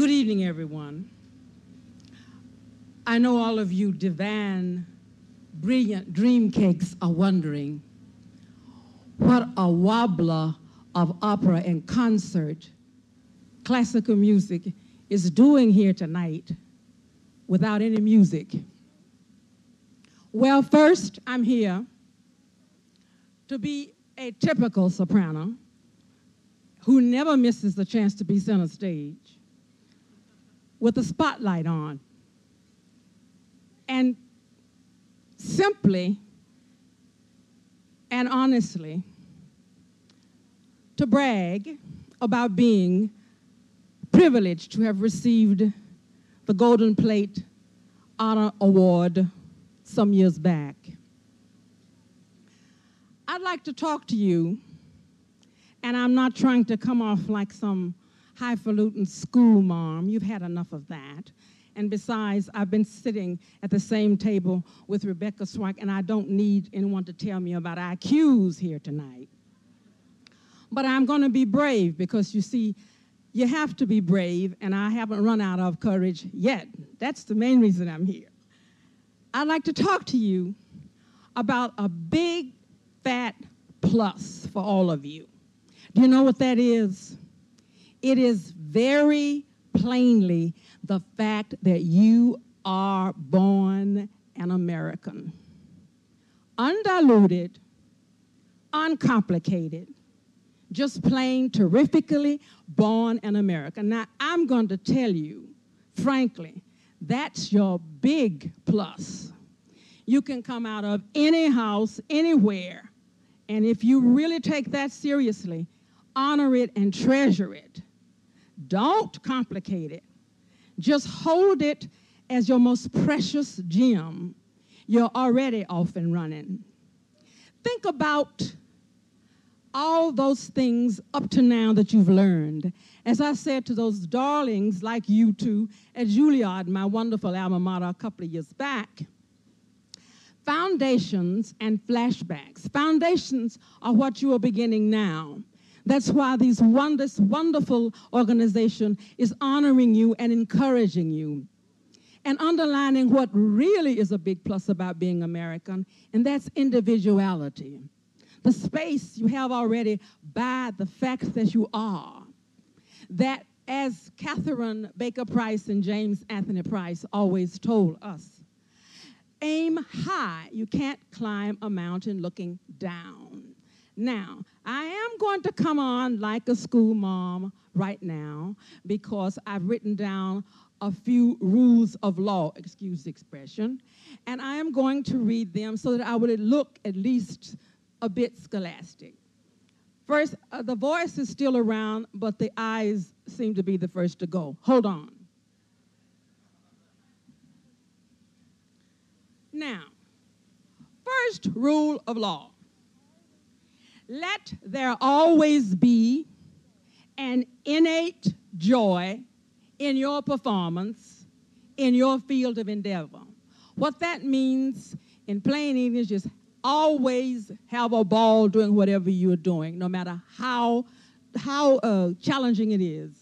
Good evening, everyone. I know all of you divan, brilliant dream cakes are wondering what a wobbler of opera and concert, classical music, is doing here tonight without any music. Well, first, I'm here to be a typical soprano who never misses the chance to be center stage with the spotlight on. And simply and honestly, to brag about being privileged to have received the Golden Plate Honor Award some years back. I'd like to talk to you, and I'm not trying to come off like some highfalutin school mom. You've had enough of that. And besides, I've been sitting at the same table with Rebecca Swark, and I don't need anyone to tell me about IQs here tonight. But I'm going to be brave because you see, you have to be brave, and I haven't run out of courage yet. That's the main reason I'm here. I'd like to talk to you about a big fat plus for all of you. Do you know what that is? It is very plainly the fact that you are born an American. Undiluted, uncomplicated, just plain terrifically born an American. Now, I'm going to tell you, frankly, that's your big plus. You can come out of any house, anywhere, and if you really take that seriously, honor it and treasure it. Don't complicate it. Just hold it as your most precious gem. You're already off and running. Think about all those things up to now that you've learned. As I said to those darlings like you two at Juilliard, my wonderful alma mater, a couple of years back, foundations and flashbacks. Foundations are what you are beginning now. That's why this wonderful organization is honoring you and encouraging you and underlining what really is a big plus about being American, and that's individuality the space you have already by the fact that you are. That, as Catherine Baker Price and James Anthony Price always told us, aim high. You can't climb a mountain looking down. Now, I am going to come on like a school mom right now because I've written down a few rules of law, excuse the expression, and I am going to read them so that I would look at least a bit scholastic. First, uh, the voice is still around, but the eyes seem to be the first to go. Hold on. Now, first rule of law let there always be an innate joy in your performance, in your field of endeavor. What that means in plain English is always have a ball doing whatever you're doing, no matter how, how uh, challenging it is.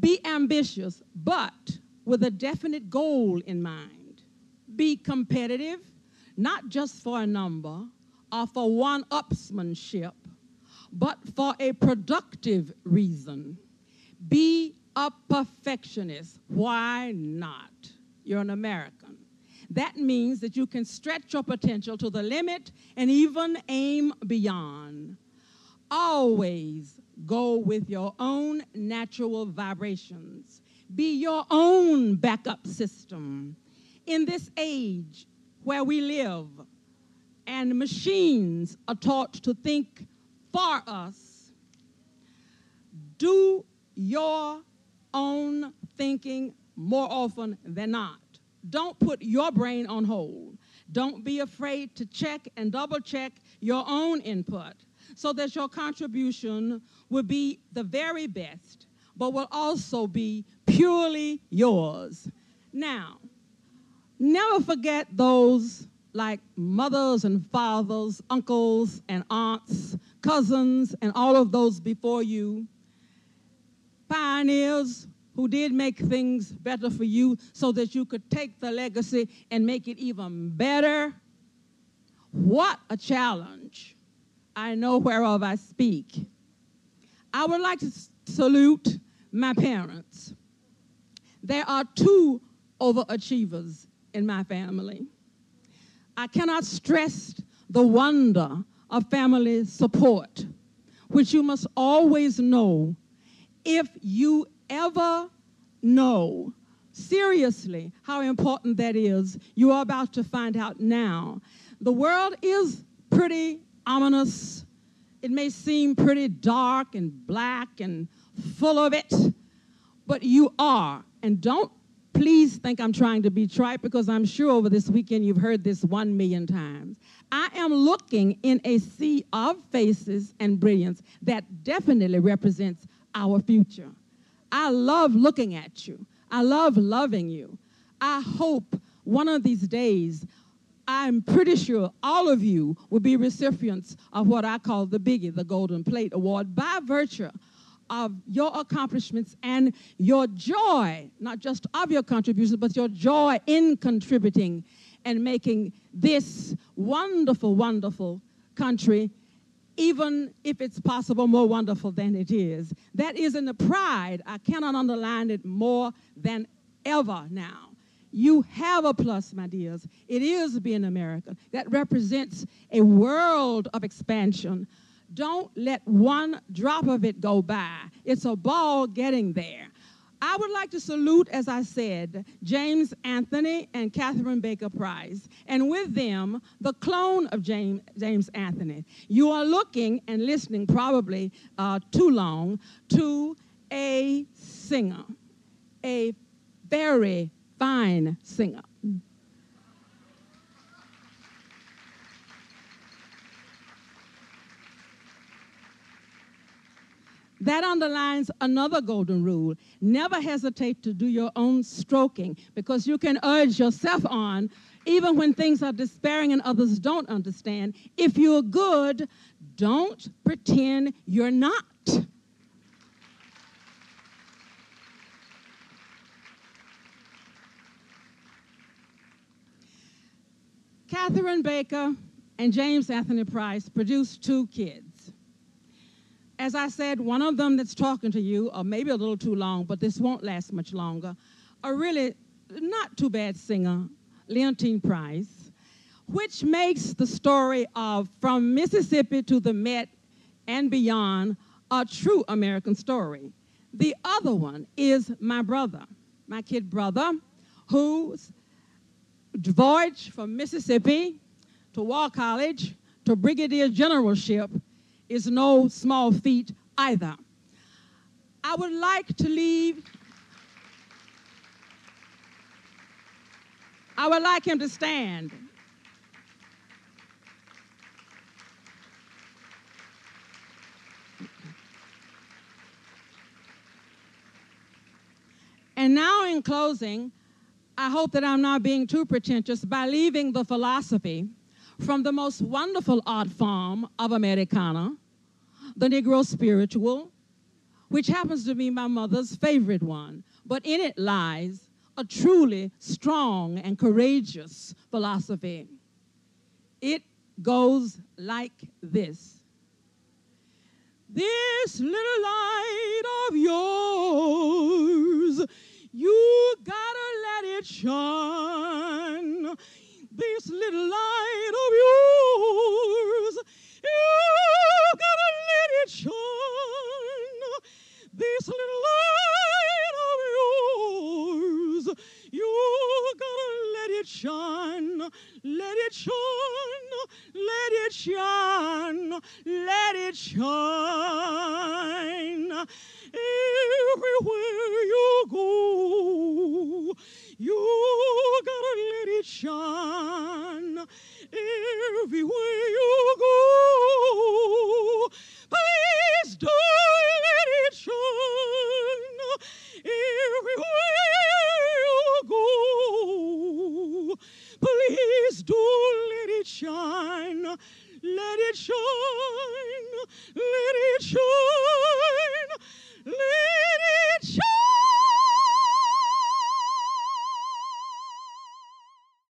Be ambitious, but with a definite goal in mind. Be competitive, not just for a number or for one upsmanship, but for a productive reason. Be a perfectionist. Why not? You're an American. That means that you can stretch your potential to the limit and even aim beyond. Always go with your own natural vibrations. Be your own backup system. In this age where we live and machines are taught to think for us, do your own thinking more often than not. Don't put your brain on hold. Don't be afraid to check and double check your own input so that your contribution will be the very best, but will also be purely yours. Now, never forget those like mothers and fathers, uncles and aunts, cousins, and all of those before you, pioneers who did make things better for you so that you could take the legacy and make it even better. What a challenge. I know whereof I speak. I would like to salute my parents. There are two overachievers in my family. I cannot stress the wonder of family support, which you must always know if you ever know seriously how important that is. You are about to find out now. The world is pretty ominous. It may seem pretty dark and black and full of it, but you are. And don't please think I'm trying to be trite because I'm sure over this weekend you've heard this one million times. I am looking in a sea of faces and brilliance that definitely represents our future. I love looking at you. I love loving you. I hope one of these days, I'm pretty sure all of you will be recipients of what I call the Biggie, the Golden Plate Award, by virtue of your accomplishments and your joy, not just of your contributions, but your joy in contributing and making this wonderful, wonderful country, even if it's possible, more wonderful than it is. That is in the pride. I cannot underline it more than ever now. You have a plus, my dears. It is being American. That represents a world of expansion, don't let one drop of it go by. It's a ball getting there. I would like to salute, as I said, James Anthony and Catherine Baker Price, and with them, the clone of James, James Anthony. You are looking and listening probably uh, too long to a singer, a very fine singer. That underlines another golden rule. Never hesitate to do your own stroking because you can urge yourself on even when things are despairing and others don't understand. If you're good, don't pretend you're not. Catherine Baker and James Anthony Price produced two kids as I said, one of them that's talking to you, or maybe a little too long, but this won't last much longer, a really not too bad singer, Leontyne Price, which makes the story of From Mississippi to the Met and Beyond a true American story. The other one is my brother, my kid brother, whose voyage from Mississippi to War College to brigadier generalship is no small feat either. I would like to leave. I would like him to stand. And now, in closing, I hope that I'm not being too pretentious by leaving the philosophy from the most wonderful art form of Americana, the Negro spiritual, which happens to be my mother's favorite one. But in it lies a truly strong and courageous philosophy. It goes like this This little light of yours, you gotta let it shine this little light of yours. Everywhere you go. You gotta let it shine everywhere you go. Please do let it shine everywhere you go. Please do let it shine let it shine. Let it shine